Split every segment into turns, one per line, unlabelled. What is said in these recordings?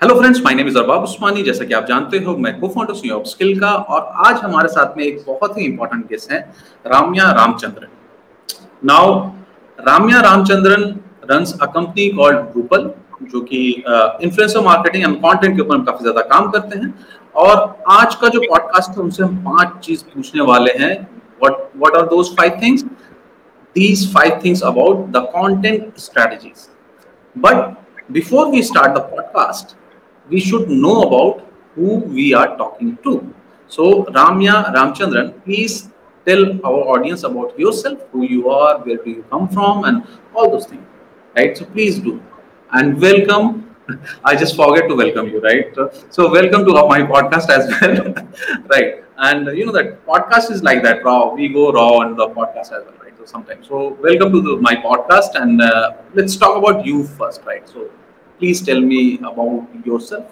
Hello friends my name is Arbab Usmani जैसा कि आप जानते हो, मैं को फाउंडर सी ऑफ़ स्किल का, और आज हमारे साथ में एक बहुत ही इंपॉर्टेंट गेस्ट है Ramya Ramachandran now Ramya Ramachandran runs a company called Drupal जो कि इन्फ्लुएंसर मार्केटिंग एंड कंटेंट के ऊपर हम काफ़ी ज़्यादा काम करते हैं। और आज का जो पॉडकास्ट है, उनसे हम पाँच चीज़ पूछने वाले हैं। What what are those five things these five things about the content strategies. But before we start the podcast we should know about who we are talking to. So, Ramya Ramchandran, please tell our audience about yourself, who you are, where do you come from, and all those things. Right? So, please do. And welcome. I just forget to welcome you, right? So, welcome to my podcast as well. right. And you know that podcast is like that, raw. We go raw on the podcast as well, right? So, sometimes. So, welcome to the, my podcast. And uh, let's talk about you first, right? So, please tell me about yourself.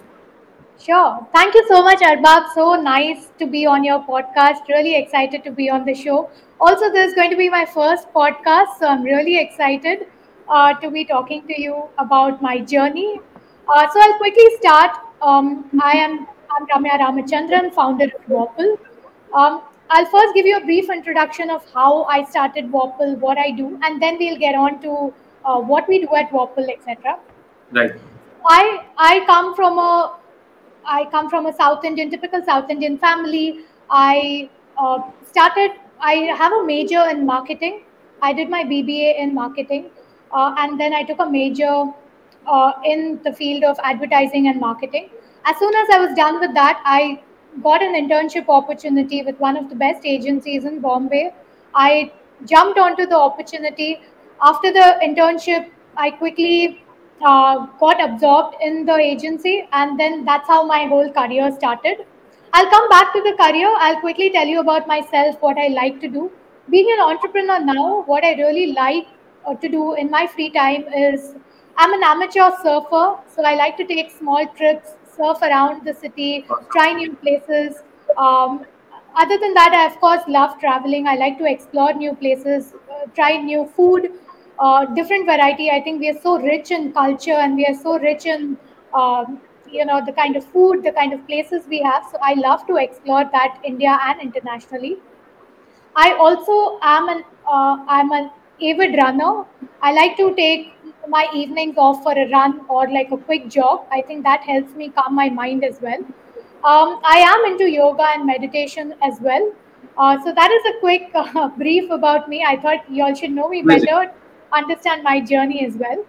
Sure. Thank you so much, Arbab. So nice to be on your podcast. Really excited to be on the show. Also, this is going to be my first podcast, so I'm really excited uh, to be talking to you about my journey. Uh, so I'll quickly start. Um, I am I'm Ramya Ramachandran, founder of Wopple. Um, I'll first give you a brief introduction of how I started Wopple, what I do, and then we'll get on to uh, what we do at Wopple, etc.
Right.
I I come from a I come from a South Indian typical South Indian family. I uh, started. I have a major in marketing. I did my BBA in marketing, uh, and then I took a major uh, in the field of advertising and marketing. As soon as I was done with that, I got an internship opportunity with one of the best agencies in Bombay. I jumped onto the opportunity. After the internship, I quickly uh, got absorbed in the agency, and then that's how my whole career started. I'll come back to the career. I'll quickly tell you about myself, what I like to do. Being an entrepreneur now, what I really like uh, to do in my free time is I'm an amateur surfer, so I like to take small trips, surf around the city, try new places. Um, other than that, I of course love traveling. I like to explore new places, uh, try new food, uh, different variety. I think we are so rich in culture and we are so rich in um, you know the kind of food, the kind of places we have. So I love to explore that India and internationally. I also am an uh, I'm an avid runner. I like to take my evenings off for a run or like a quick jog. I think that helps me calm my mind as well. Um, I am into yoga and meditation as well. Uh, so that is a quick uh, brief about me. I thought you all should know me
Amazing.
better understand my journey as well.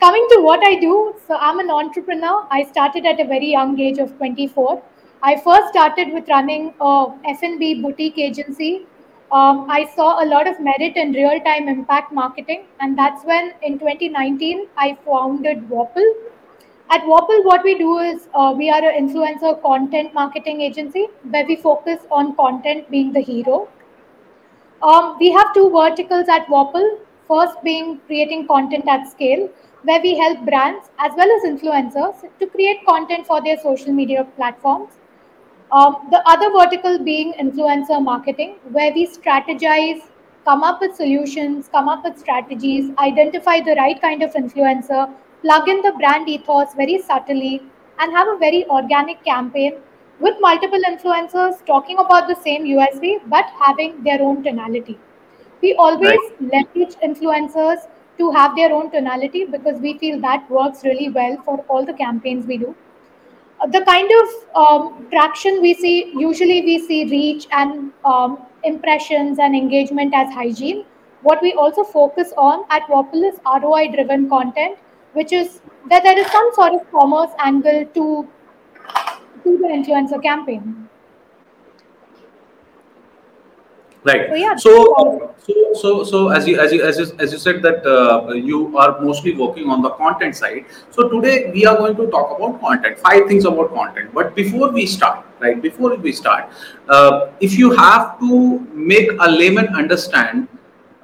Coming to what I do, so I'm an entrepreneur. I started at a very young age of 24. I first started with running a F&B boutique agency. Um, I saw a lot of merit in real-time impact marketing, and that's when in 2019 I founded Wopple. At Wopple, what we do is uh, we are an influencer content marketing agency where we focus on content being the hero. Um, we have two verticals at Wopple. First, being creating content at scale, where we help brands as well as influencers to create content for their social media platforms. Um, the other vertical being influencer marketing, where we strategize, come up with solutions, come up with strategies, identify the right kind of influencer, plug in the brand ethos very subtly, and have a very organic campaign with multiple influencers talking about the same USP but having their own tonality. We always
Right.
leverage influencers to have their own tonality because we feel that works really well for all the campaigns we do. Uh, The kind of um, traction we see, usually we see reach and um, impressions and engagement as hygiene. What we also focus on at Wopple is ROI driven content, which is that there is some sort of commerce angle to, to the influencer campaign.
Right.
So, yeah,
So, so, so, so as you as you as you, as you said that uh, you are mostly working on the content side. So today we are going to talk about content. Five things about content. But before we start, right? Before we start, uh, if you have to make a layman understand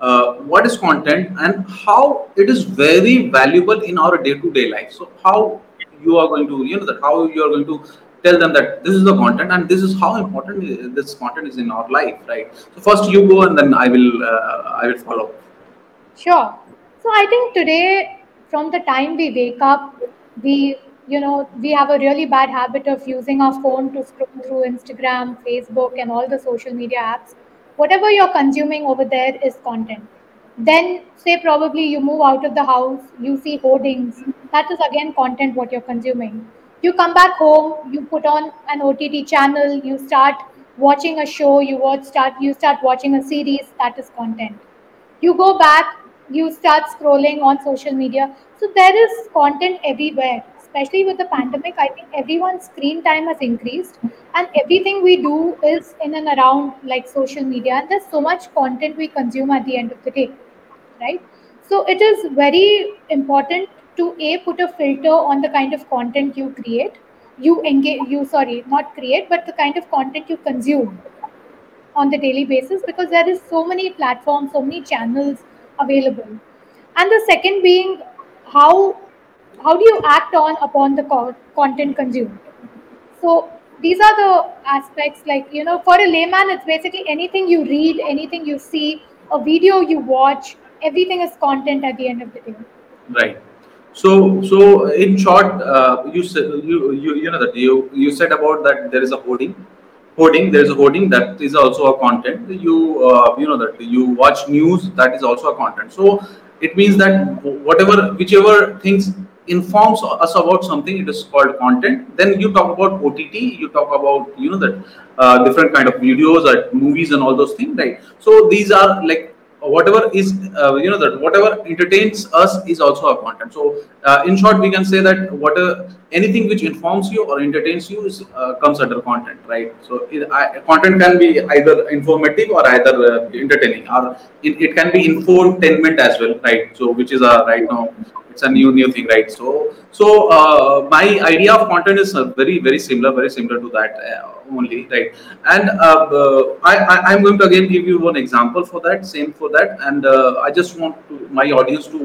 uh, what is content and how it is very valuable in our day-to-day life. So how you are going to you know that how you are going to tell them that this is the content and this is how important this content is in our life right? So first you go and then i will uh, i will follow.
Sure. So I think today, from the time we wake up, we you know we have a really bad habit of using our phone to scroll through instagram facebook and all the social media apps. Whatever you're consuming over there is content. Then say probably you move out of the house you see hoardings. That is again content what you're consuming you come back home you put on an ott channel you start watching a show you watch start you start watching a series that is content. You go back you start scrolling on social media. So there is content everywhere. Especially with the pandemic i think everyone's screen time has increased and everything we do is in and around like social media. And there's so much content we consume at the end of the day right? So it is very important to a put a filter on the kind of content you create. You engage you sorry not create but the kind of content you consume on the daily basis because there is so many platforms so many channels available. And the second being how how do you act on upon the co- content consumed? So these are the aspects like you know for a layman it's basically anything you read anything you see a video you watch everything is content at the end of the day.
Right so so in short uh, you said you, you you know that you you said about that there is a hoarding. Hoarding there is a hoarding that is also a content. You uh, you know that you watch news that is also a content. So it means that whatever whichever things informs us about something it is called content. Then you talk about ott you talk about you know that uh, different kind of videos or movies and all those things right? So these are like whatever is uh, you know that whatever entertains us is also a content. So uh, in short we can say that whatever anything which informs you or entertains you is uh, comes under content right? So it, I, content can be either informative or either uh, entertaining or it, it can be infotainment as well right? So which is a right now it's a new new thing right? So so uh, my idea of content is uh, very very similar very similar to that uh, only right? And uh, I, am going to again give you one example for that same for that. And i just want to, my audience to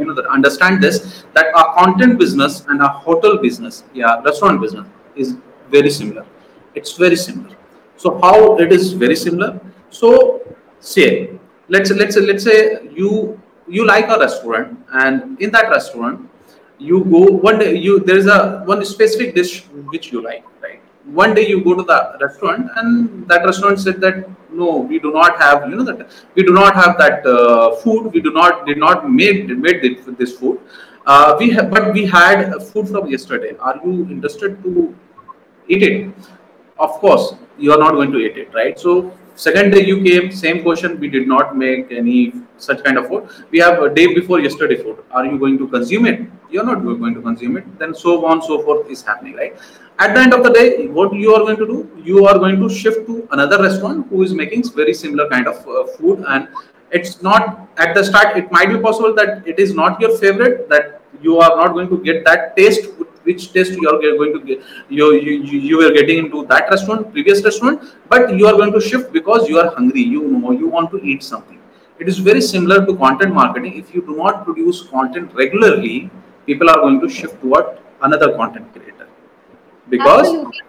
you know that understand this that our content business and our hotel business yeah restaurant business is very similar. It's very similar. So how it is very similar? So say let's let's let's say you you like a restaurant and in that restaurant you go one day you there is a one specific dish which you like right? One day you go to the restaurant and that restaurant said that no we do not have you know that we do not have that uh, food. We do not did not made made this food. Uh, we have but we had food from yesterday. Are you interested to eat it? Of course you are not going to eat it right? So Second day you came, same question. We did not make any such kind of food. We have a day before yesterday food. Are you going to consume it? You're not going to consume it. Then so on, so forth is happening, right? At the end of the day, what you are going to do? You are going to shift to another restaurant who is making very similar kind of uh, food, and it's not at the start. It might be possible that it is not your favorite. That you are not going to get that taste which taste you are going to get you, you you were getting into that restaurant previous restaurant but you are going to shift because you are hungry you know you want to eat something. It is very similar to content marketing. If you do not produce content regularly people are going to shift toward another content creator. Because Absolutely.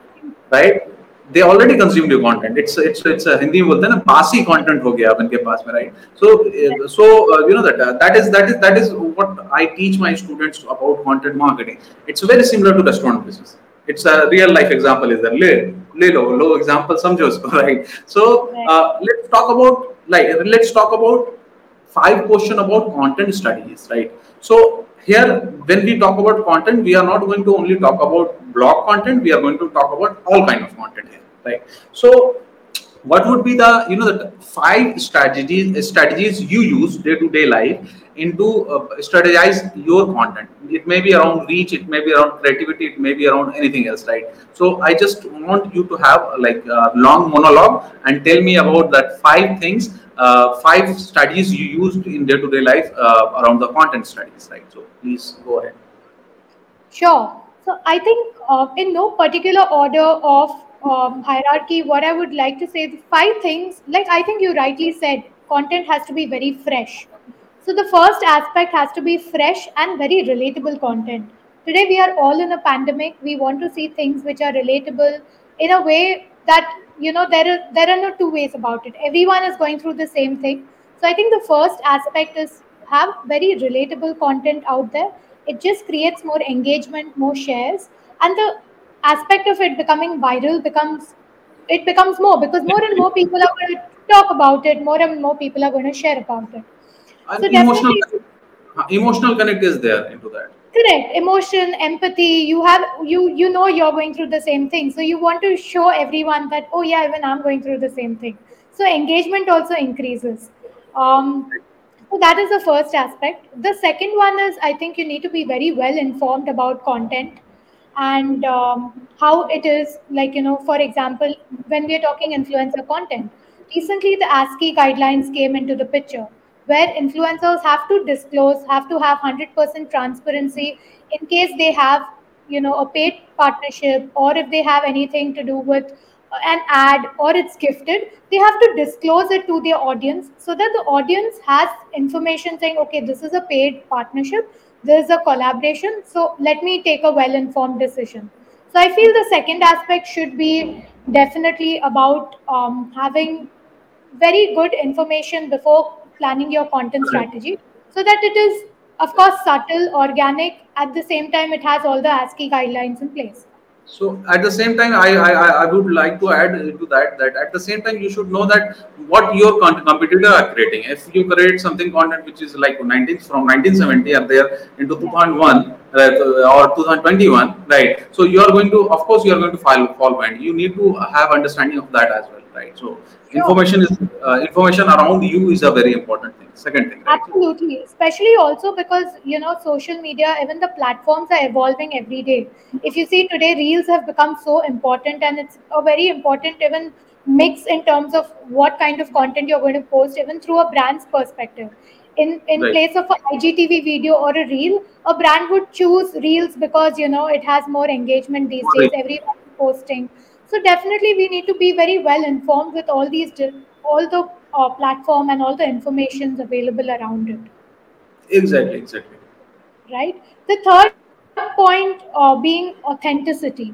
right they already consumed your content it's it's it's a hindi बोलते हैं ना बासी content हो गया उनके पास में right so so uh, you know that uh, that is that is that is what I teach my students about content marketing it's very similar to restaurant business it's a real life example is there ले ले लो लो example समझो उसको right so uh, let's talk about like let's talk about five question about content strategies right so here when we talk about content we are not going to only talk about blog content we are going to talk about all kind of content here right? So what would be the you know the five strategies strategies you use day to day life into uh, strategize your content? It may be around reach it may be around creativity it may be around anything else right? So i just want you to have like a long monologue and tell me about that five things five studies you used in day to day life uh, around the content studies, right so please go ahead
sure so i think uh, in no particular order of um, hierarchy, what I would like to say, the five things, like I think you rightly said, content has to be very fresh. So the first aspect has to be fresh and very relatable content. Today we are all in a pandemic. We want to see things which are relatable in a way that you know there are there are no two ways about it. Everyone is going through the same thing. So I think the first aspect is have very relatable content out there it just creates more engagement more shares and the aspect of it becoming viral becomes it becomes more because more and more people are going to talk about it more and more people are going to share about it
so emotional emotional connect is there into that
correct. Emotion empathy you have you you know you're going through the same thing. So you want to show everyone that oh yeah even i'm going through the same thing. So engagement also increases. Um, so that is the first aspect. The second one is i think you need to be very well informed about content and um, how it is like you know for example when we are talking influencer content recently the ASCI guidelines came into the picture where influencers have to disclose have to have 100% transparency in case they have you know a paid partnership or if they have anything to do with an ad or it's gifted they have to disclose it to their audience so that the audience has information saying okay this is a paid partnership. This is a collaboration. So let me take a well informed decision. So i feel the second aspect should be definitely about um, having very good information before planning your content strategy so that it is of course subtle organic at the same time it has all the ASCI guidelines in place
so at the same time, I, I, I would like to add to that that at the same time you should know that what your competitor are creating. If you create something content which is like 19 from 1970 are there into 2001 uh, or 2021, right? So you are going to, of course, you are going to fall fall behind. You need to have understanding of that as well, right? So information is uh, information around you is a very important thing. Second thing
right? absolutely. Especially also because you know social media even the platforms are evolving every day. If you see today reels have become so important and it's a very important even mix in terms of what kind of content you're going to post even through a brand's perspective. In in right. place of an igtv video or a reel a brand would choose reels because you know it has more engagement these days. Everyone posting so definitely we need to be very well informed with all these all the uh, platform and all the informations available around it.
Exactly, exactly.
Right. The third point uh, being authenticity.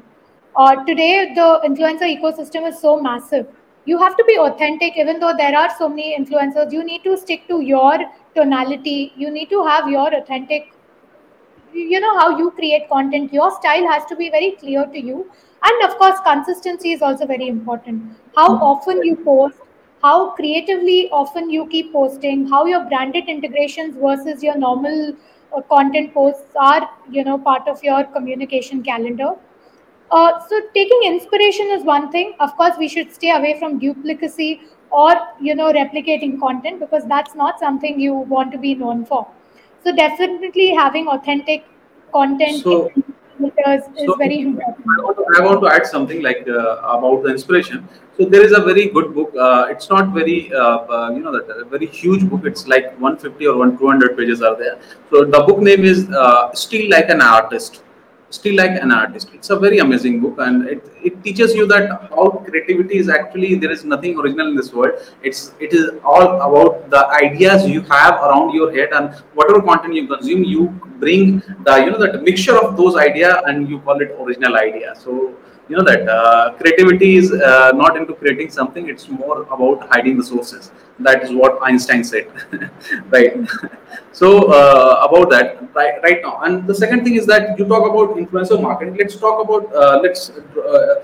Uh, today, the influencer ecosystem is so massive. You have to be authentic, even though there are so many influencers. You need to stick to your tonality. You need to have your authentic you know how you create content your style has to be very clear to you and of course consistency is also very important. How often you post how creatively often you keep posting how your branded integrations versus your normal uh, content posts are you know part of your communication calendar. Uh, so taking inspiration is one thing. Of course we should stay away from duplicacy or you know replicating content because that's not something you want to be known for. So definitely having authentic content so, is very important. I
want, to, add something like uh, about the inspiration. So there is a very good book. Uh, it's not very, uh, you know, that very huge book. It's like 150 or 1 200 pages are there. So the book name is Steal Like an Artist steal like an artist. It's a very amazing book and it, it teaches you that how creativity is actually there is nothing original in this world. It's it is all about the ideas you have around your head and whatever content you consume you bring the you know that mixture of those idea and you call it original idea. So you know that uh, creativity is uh, not into creating something it's more about hiding the sources that is what einstein said right? So uh, about that right, right now. And the second thing is that you talk about influencer marketing. Let's talk about uh, let's uh,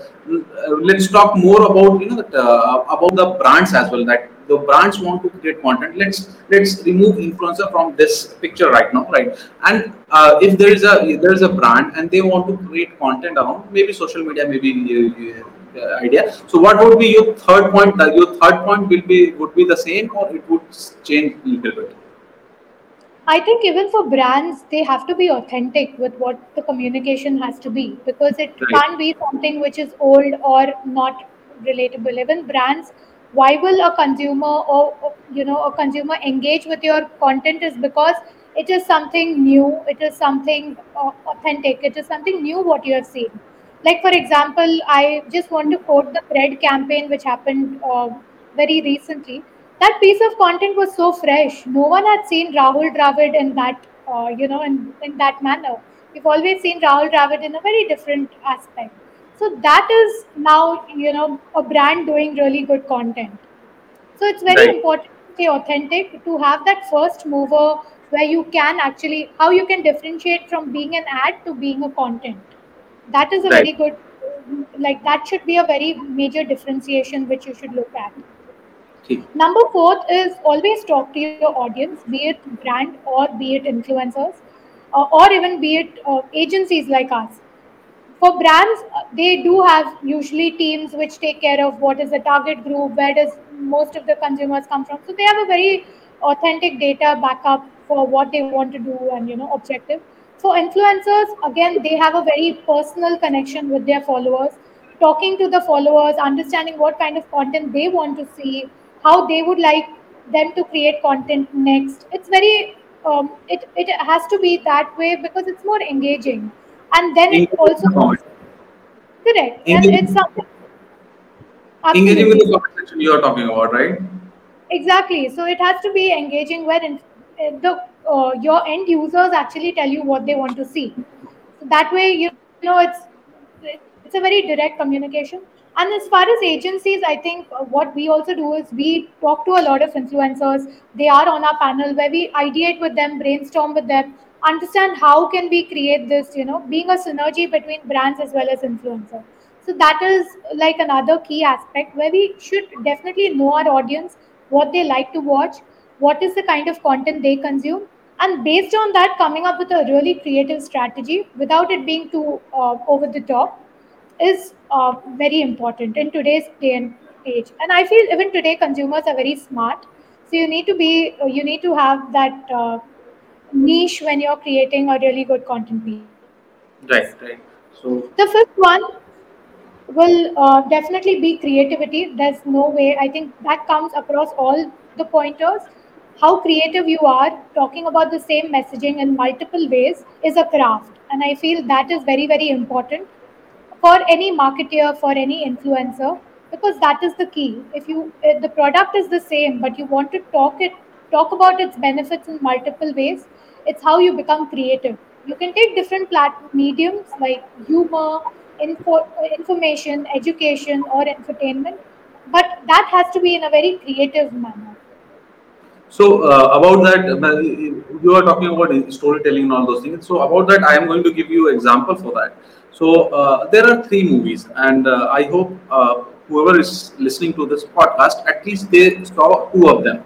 let's talk more about you know that, uh, about the brands as well that the brands want to create content. Let's let's remove influencer from this picture right now right? And uh, if there is a there is a brand and they want to create content around maybe social media maybe uh, uh, idea. So what would be your third point uh, your third point will be would be the same or it would change a little bit?
I think even for brands, they have to be authentic with what the communication has to be because it right. can't be something which is old or not relatable. Even brands why will a consumer or you know a consumer engage with your content is because it is something new. It is something uh, authentic. It is something new what you have seen like for example i just want to quote the CRED campaign which happened uh, very recently. That piece of content was so fresh. No one had seen rahul dravid in that uh, you know in, in that manner. We've always seen rahul dravid in a very different aspect. So that is now you know a brand doing really good content. So it's very right. important to stay authentic to have that first mover where you can actually how you can differentiate from being an ad to being a content. That is a
Right.
very good like that should be a very major differentiation which you should look at.
ठीक
Number fourth is always talk to your audience, be it brand or be it influencers, uh, or even be it uh, agencies like us. For brands, uh, they do have usually teams which take care of what is the target group, where does most of the consumers come from. So they have a very authentic data backup for what they want to do and you know objective. For influencers, again, they have a very personal connection with their followers talking to the followers, understanding what kind of content they want to see, how they would like them to create content next. It's very um, it it has to be that way because it's more engaging, and then it
engaging with
also
comment,
correct, and
engaging,
it's something
engaging with the comment section you are talking about, right?
Exactly. So it has to be engaging where in, the uh, your end users actually tell you what they want to see. So that way, you know, it's it's a very direct communication. And as far as agencies, I think uh, what we also do is we talk to a lot of influencers. They are on our panel where we ideate with them, brainstorm with them, understand how can we create this. You know, being a synergy between brands as well as influencers. So that is like another key aspect where we should definitely know our audience, what they like to watch, what is the kind of content they consume, and based on that, coming up with a really creative strategy without it being too uh, over the top is uh, very important in today's day and age. And I feel even today consumers are very smart, so you need to be uh, you need to have that uh, niche when you're creating a really good content piece.
Right, right. So,
The fifth one will uh, definitely be creativity. There's no way. I think that comes across all the pointers. How creative you are, talking about the same messaging in multiple ways, is a craft. And I feel that is very, very important for any marketer, for any influencer, because that is the key. If you if the product is the same, but you want to talk it, talk about its benefits in multiple ways, it's how you become creative. You can take different plat mediums like humor, info, information, education, or entertainment, but that has to be in a very creative manner.
So uh, about that, you are talking about storytelling and all those things. So about that, I am going to give you example for that. So uh, there are three movies, and uh, I hope uh, whoever is listening to this podcast, at least they saw two of them.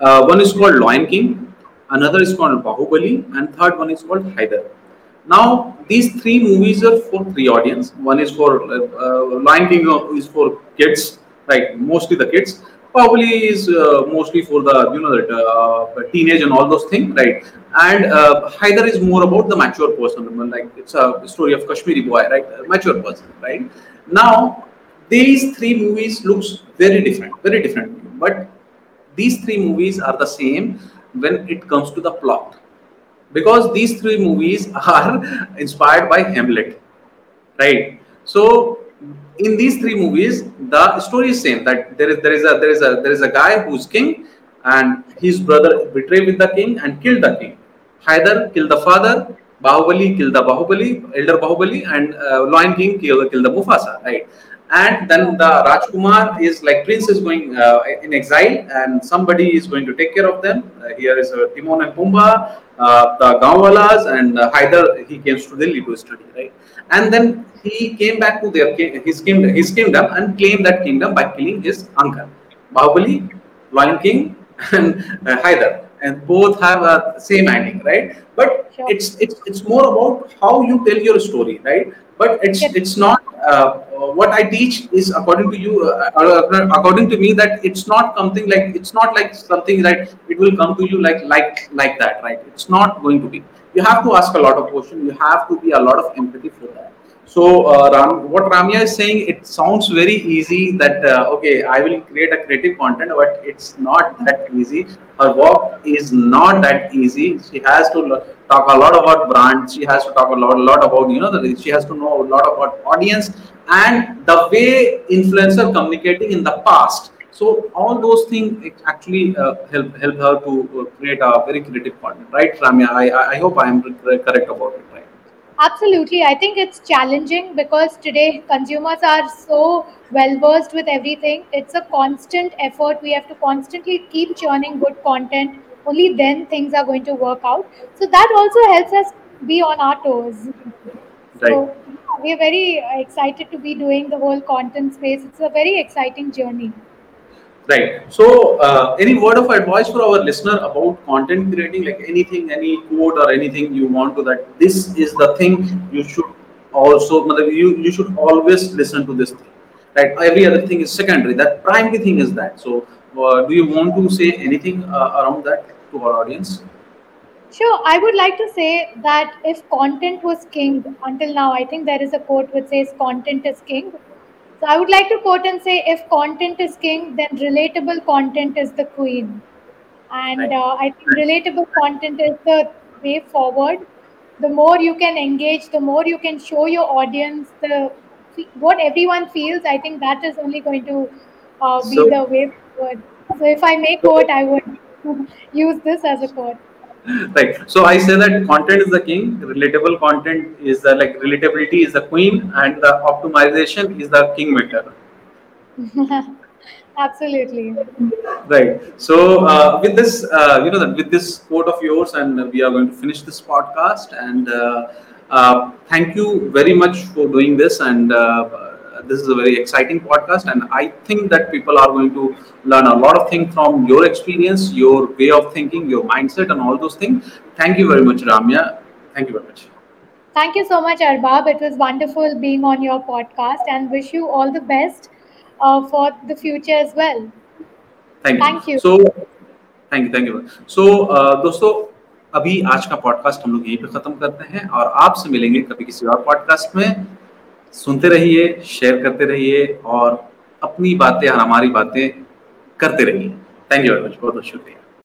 Uh, one is called Lion King, another is called Bahubali, and third one is called Haider. Now these three movies are for three audience. One is for uh, Lion King is for kids, right? Mostly the kids. Probably is uh, mostly for the you know that uh, teenage and all those things, right? And uh, is more about the mature person, like it's a story of Kashmiri boy, right? A mature person, right? Now these three movies looks very different, very different, but these three movies are the same when it comes to the plot because these three movies are inspired by Hamlet, right? So in these three movies, the story is same that there is there is a there is a there is a guy who's king, and his brother betrayed with the king and killed the king. Haider killed the father, Bahubali killed the Bahubali, elder Bahubali, and uh, Lion King killed the Mufasa, right? And then the Rajkumar is like prince is going uh, in exile, and somebody is going to take care of them. Uh, here is uh, Timon and Pumbaa, uh, the Gaonwalas, and uh, Haider. He came to Delhi to study, right? And then he came back to their his kingdom, his kingdom, and claimed that kingdom by killing his uncle, Bahubali, Lion King, and uh, Haider, and both have a same ending, right? But
Sure.
it's it's it's more about how you tell your story, right? But it's
Yes.
it's not uh, what I teach is according to you, uh, uh, according to me, that it's not something like it's not like something that it will come to you like like like that, right? It's not going to be. You have to ask a lot of questions. You have to be a lot of empathy for that. So, uh, Ram, what Ramya is saying, it sounds very easy that, uh, okay, I will create a creative content, but it's not that easy. Her work is not that easy. She has to talk a lot about brand. She has to talk a lot, lot about, you know, the, she has to know a lot about audience and the way influencer communicating in the past. So all those things actually uh, help help her to uh, create a very creative content, right, Ramya? I I hope I am correct about it?
Absolutely. I think it's challenging because today consumers are so well versed with everything. It's a constant effort. We have to constantly keep churning good content only then things are going to work out. So that also helps us be on our toes.
Right.
So we are very excited to be doing the whole content space. It's a very exciting journey.
Right. So, uh, any word of advice for our listener about content creating, like anything, any quote or anything you want to that this is the thing you should also, you you should always listen to this thing. Right. Every other thing is secondary. That primary thing is that. So, uh, do you want to say anything uh, around that to our audience?
Sure. I would like to say that if content was king until now, I think there is a quote which says content is king so I would like to quote and say, if content is king, then relatable content is the queen. And uh, I think relatable content is the way forward. The more you can engage, the more you can show your audience the what everyone feels. I think that is only going to uh, be so, the way forward. So if I may quote, I would use this as a quote
right. So i say that content is the king relatable content is the like relatability is the queen and the optimization is the king kingmaker.
Absolutely.
Right. So uh, with this uh, you know that with this quote of yours and we are going to finish this podcast and uh, uh thank you very much for doing this and uh, this is a very exciting podcast, and I think that people are going to learn a lot of things from your experience, your way of thinking, your mindset, and all those things. Thank you very much, Ramya. Thank you very much.
Thank you so much, Arbab. It was wonderful being on your podcast, and wish you all the best uh, for the future as well.
Thank you.
Thank you.
So, thank you, thank you. So, uh, दोस्तों अभी आज का podcast हम लोग यहीं पे खत्म करते हैं और आपसे मिलेंगे कभी किसी और पॉडकास्ट में सुनते रहिए शेयर करते रहिए और अपनी बातें और हमारी बातें करते रहिए। थैंक यू वेरी मच बहुत बहुत शुक्रिया।